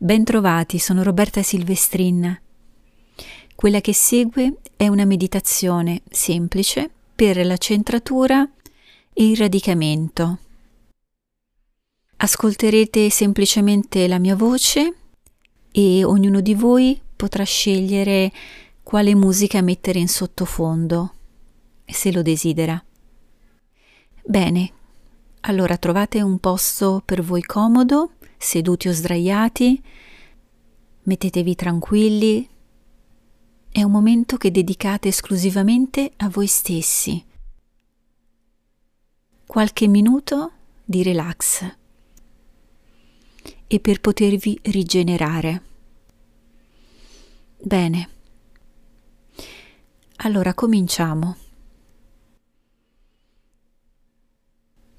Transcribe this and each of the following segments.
Bentrovati, sono Roberta Silvestrin. Quella che segue è una meditazione semplice per la centratura e il radicamento. Ascolterete semplicemente la mia voce e ognuno di voi potrà scegliere quale musica mettere in sottofondo, se lo desidera. Bene, allora trovate un posto per voi comodo seduti o sdraiati, mettetevi tranquilli. È un momento che dedicate esclusivamente a voi stessi. Qualche minuto di relax e per potervi rigenerare. Bene. Allora cominciamo.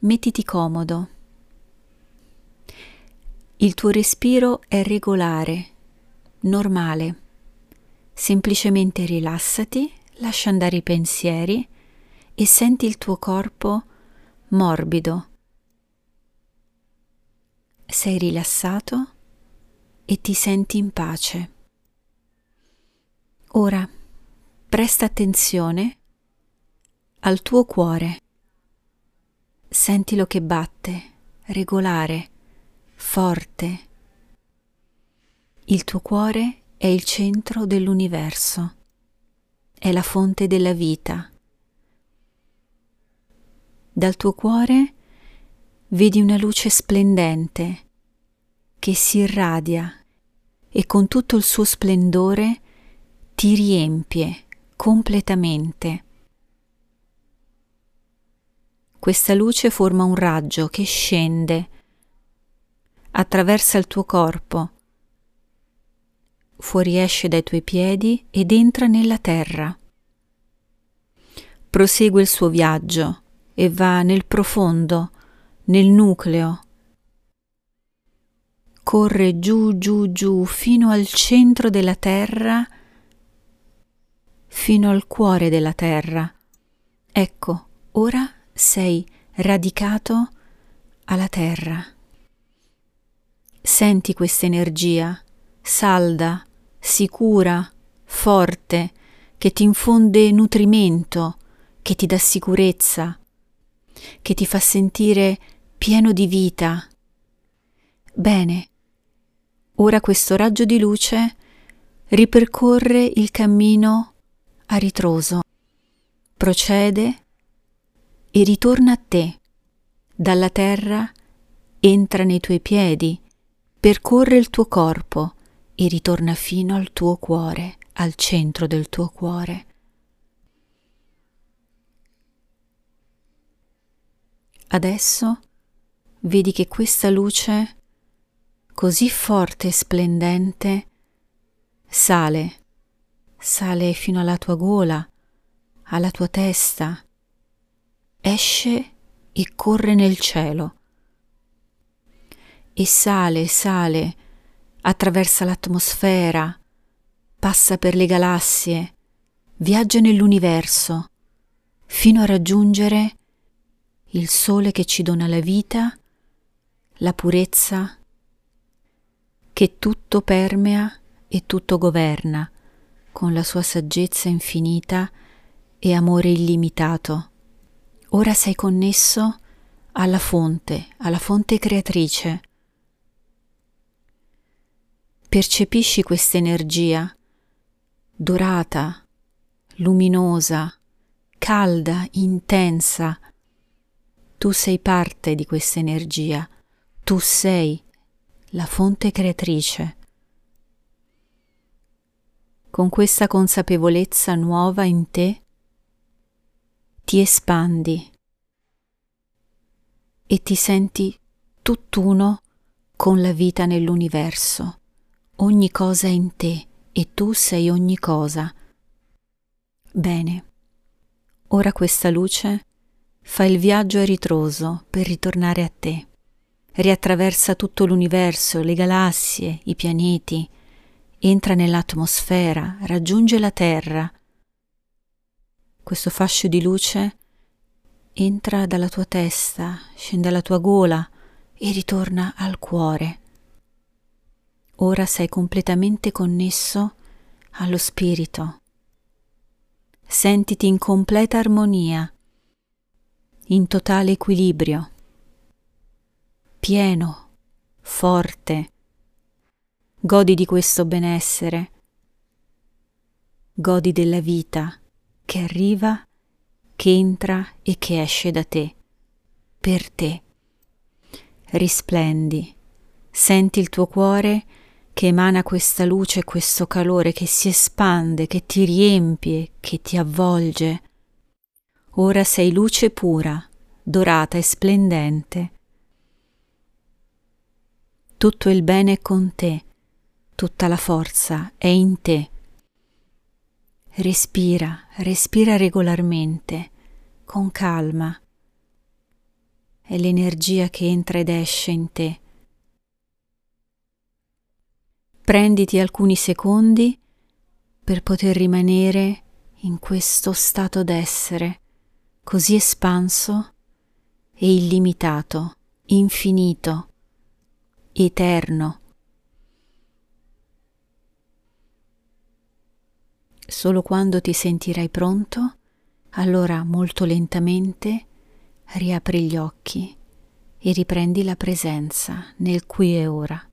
Mettiti comodo il tuo respiro è regolare, normale. Semplicemente rilassati, lascia andare i pensieri e senti il tuo corpo morbido. Sei rilassato e ti senti in pace. Ora presta attenzione al tuo cuore. Sentilo che batte, regolare forte. Il tuo cuore è il centro dell'universo, è la fonte della vita. Dal tuo cuore vedi una luce splendente che si irradia e con tutto il suo splendore ti riempie completamente. Questa luce forma un raggio che scende attraversa il tuo corpo, fuoriesce dai tuoi piedi ed entra nella terra. Prosegue il suo viaggio e va nel profondo, nel nucleo. Corre giù, giù, giù fino al centro della terra, fino al cuore della terra. Ecco, ora sei radicato alla terra. Senti questa energia, salda, sicura, forte, che ti infonde nutrimento, che ti dà sicurezza, che ti fa sentire pieno di vita. Bene, ora questo raggio di luce ripercorre il cammino a ritroso, procede e ritorna a te. Dalla terra entra nei tuoi piedi percorre il tuo corpo e ritorna fino al tuo cuore, al centro del tuo cuore. Adesso vedi che questa luce, così forte e splendente, sale, sale fino alla tua gola, alla tua testa, esce e corre nel cielo e sale, sale, attraversa l'atmosfera, passa per le galassie, viaggia nell'universo, fino a raggiungere il sole che ci dona la vita, la purezza, che tutto permea e tutto governa, con la sua saggezza infinita e amore illimitato. Ora sei connesso alla fonte, alla fonte creatrice, Percepisci questa energia dorata, luminosa, calda, intensa. Tu sei parte di questa energia, tu sei la fonte creatrice. Con questa consapevolezza nuova in te ti espandi e ti senti tutt'uno con la vita nell'universo ogni cosa è in te e tu sei ogni cosa. Bene, ora questa luce fa il viaggio a ritroso per ritornare a te. Riattraversa tutto l'universo, le galassie, i pianeti, entra nell'atmosfera, raggiunge la Terra. Questo fascio di luce entra dalla tua testa, scende alla tua gola e ritorna al cuore Ora sei completamente connesso allo spirito. Sentiti in completa armonia, in totale equilibrio, pieno, forte. Godi di questo benessere, godi della vita che arriva, che entra e che esce da te, per te. Risplendi, senti il tuo cuore che emana questa luce, questo calore che si espande, che ti riempie, che ti avvolge. Ora sei luce pura, dorata e splendente. Tutto il bene è con te, tutta la forza è in te. Respira, respira regolarmente, con calma. È l'energia che entra ed esce in te Prenditi alcuni secondi per poter rimanere in questo stato d'essere così espanso e illimitato, infinito, eterno. Solo quando ti sentirai pronto, allora molto lentamente riapri gli occhi e riprendi la presenza nel qui e ora.